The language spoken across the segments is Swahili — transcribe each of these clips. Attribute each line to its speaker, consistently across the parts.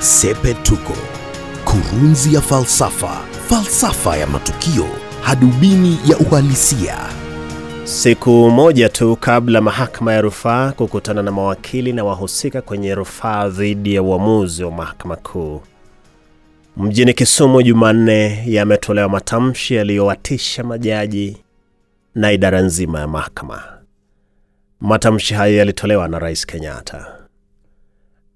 Speaker 1: Sepetuko, kurunzi ya falsafa, falsafa ya matukio, hadubini ya uhalisia.
Speaker 2: Siku moja tu kabla mahakama ya rufaa kukutana na mawakili na wahusika kwenye rufaa dhidi ya uamuzi wa mahakama kuu mjini Kisumu Jumanne, yametolewa matamshi yaliyowatisha majaji na idara nzima ya mahakama. Matamshi hayo yalitolewa na Rais Kenyatta.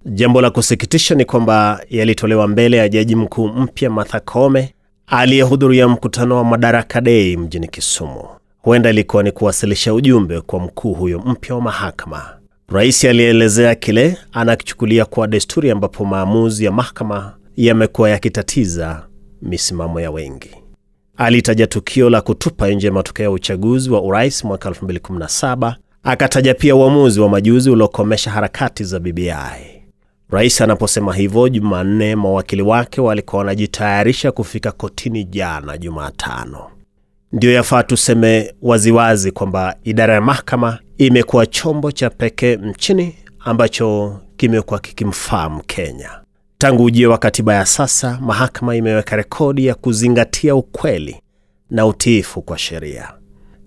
Speaker 2: Jambo la kusikitisha ni kwamba yalitolewa mbele ya jaji mkuu mpya Martha Koome aliyehudhuria mkutano wa Madaraka Day mjini Kisumu. Huenda ilikuwa ni kuwasilisha ujumbe kwa mkuu huyo mpya wa mahakama. Rais alielezea kile anakichukulia kuwa desturi, ambapo maamuzi ya mahakama yamekuwa yakitatiza misimamo ya wengi. Alitaja tukio la kutupa nje matokeo ya uchaguzi wa urais mwaka 2017. Akataja pia uamuzi wa majuzi uliokomesha harakati za BBI. Rais anaposema hivyo Jumanne, mawakili wake walikuwa wanajitayarisha kufika kotini jana Jumatano. Ndiyo yafaa tuseme waziwazi kwamba idara ya mahakama imekuwa chombo cha pekee nchini ambacho kimekuwa kikimfahamu Kenya Tangu ujio wa katiba ya sasa, mahakama imeweka rekodi ya kuzingatia ukweli na utiifu kwa sheria,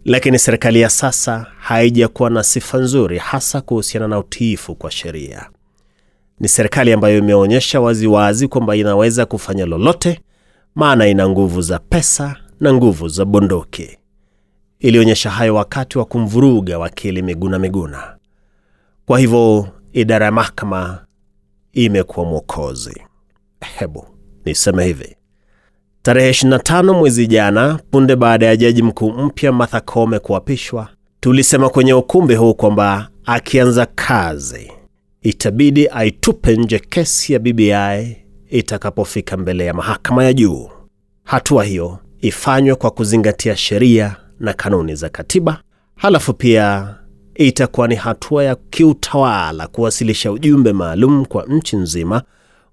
Speaker 2: lakini serikali ya sasa haijakuwa na sifa nzuri, hasa kuhusiana na utiifu kwa sheria. Ni serikali ambayo imeonyesha waziwazi kwamba inaweza kufanya lolote, maana ina nguvu za pesa na nguvu za bunduki. Ilionyesha hayo wakati wa kumvuruga wakili Miguna Miguna. Kwa hivyo idara ya mahakama imekuwa mwokozi. Hebu niseme hivi, tarehe 25 mwezi jana, punde baada ya jaji mkuu mpya Martha Koome kuapishwa, tulisema kwenye ukumbi huu kwamba akianza kazi itabidi aitupe nje kesi ya BBI itakapofika mbele ya mahakama ya juu. Hatua hiyo ifanywe kwa kuzingatia sheria na kanuni za katiba. Halafu pia itakuwa ni hatua ya kiutawala kuwasilisha ujumbe maalum kwa nchi nzima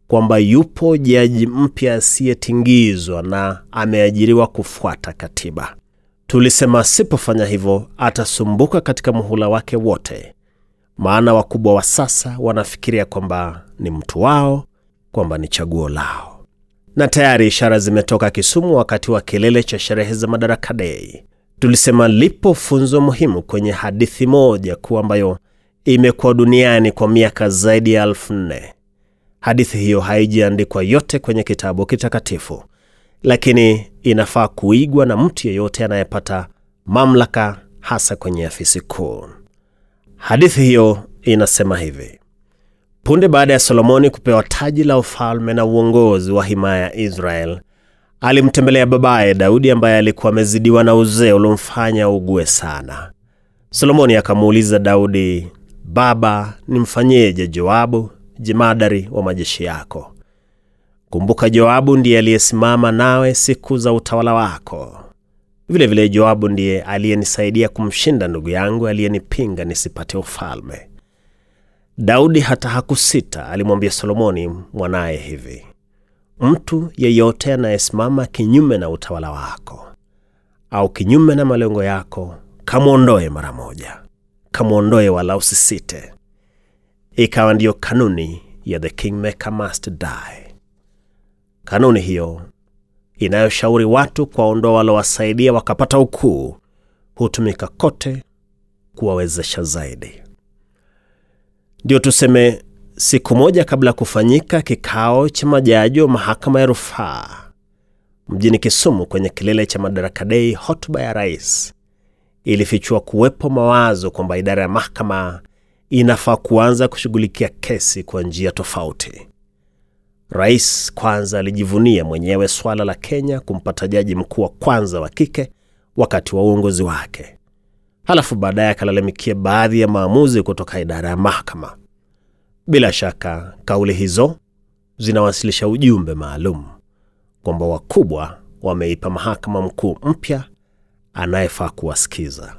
Speaker 2: kwamba yupo jaji mpya asiyetingizwa na ameajiriwa kufuata katiba. Tulisema asipofanya hivyo atasumbuka katika muhula wake wote, maana wakubwa wa sasa wanafikiria kwamba ni mtu wao, kwamba ni chaguo lao na tayari ishara zimetoka Kisumu wakati wa kilele cha sherehe za Madaraka Dei. Tulisema lipo funzo muhimu kwenye hadithi moja kuu ambayo imekuwa duniani kwa miaka zaidi ya elfu nne. Hadithi hiyo haijaandikwa yote kwenye kitabu kitakatifu, lakini inafaa kuigwa na mtu yeyote anayepata mamlaka, hasa kwenye afisi kuu. Hadithi hiyo inasema hivi: Punde baada ya Solomoni kupewa taji la ufalme na uongozi wa himaya ya Israel, alimtembelea babaye Daudi ambaye alikuwa amezidiwa na uzee uliomfanya ugue sana. Solomoni akamuuliza Daudi, baba, nimfanyeje Joabu jemadari wa majeshi yako? Kumbuka, Joabu ndiye aliyesimama nawe siku za utawala wako. Vilevile vile Joabu ndiye aliyenisaidia kumshinda ndugu yangu aliyenipinga nisipate ufalme. Daudi hata hakusita, alimwambia Solomoni mwanaye hivi: mtu yeyote anayesimama kinyume na utawala wako au kinyume na malengo yako, kamwondoe mara moja, kamwondoe wala usisite. Ikawa ndiyo kanuni ya the kingmaker must die. Kanuni hiyo inayoshauri watu kuwaondoa walowasaidia wakapata ukuu hutumika kote kuwawezesha zaidi. Ndio tuseme, siku moja kabla ya kufanyika kikao cha majaji wa mahakama ya rufaa mjini Kisumu kwenye kilele cha Madaraka Dei, hotuba ya rais ilifichua kuwepo mawazo kwamba idara ya mahakama inafaa kuanza kushughulikia kesi kwa njia tofauti. Rais kwanza alijivunia mwenyewe swala la Kenya kumpata jaji mkuu wa kwanza wa kike wakati wa uongozi wake. Halafu baadaye akalalamikia baadhi ya maamuzi kutoka idara ya mahakama. Bila shaka kauli hizo zinawasilisha ujumbe maalum kwamba wakubwa wameipa mahakama mkuu mpya anayefaa kuwasikiza.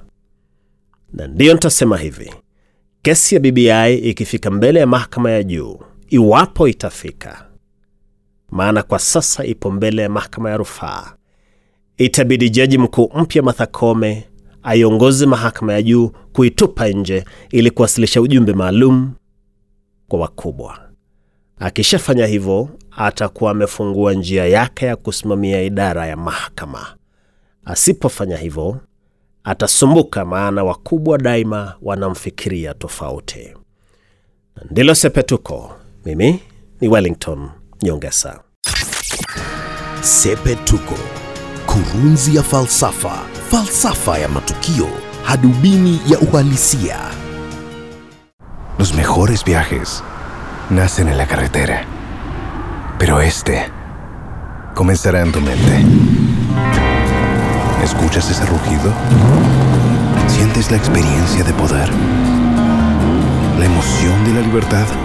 Speaker 2: Na ndiyo nitasema hivi, kesi ya BBI ikifika mbele ya mahakama ya juu, iwapo itafika, maana kwa sasa ipo mbele ya mahakama ya rufaa, itabidi jaji mkuu mpya Martha Koome aiongoze mahakama ya juu kuitupa nje ili kuwasilisha ujumbe maalum kwa wakubwa. Akishafanya hivyo, atakuwa amefungua njia yake ya kusimamia idara ya mahakama. Asipofanya hivyo, atasumbuka, maana wakubwa daima wanamfikiria tofauti. Ndilo Sepetuko. Mimi ni Wellington Nyongesa.
Speaker 1: Sepetuko, kurunzi falsafa, falsafa ya matukio, hadubini ya uhalisia.
Speaker 3: Los mejores viajes nacen en la carretera, pero este comenzará en tu mente. ¿Escuchas ese rugido? ¿Sientes la experiencia de poder? ¿La emoción de la libertad?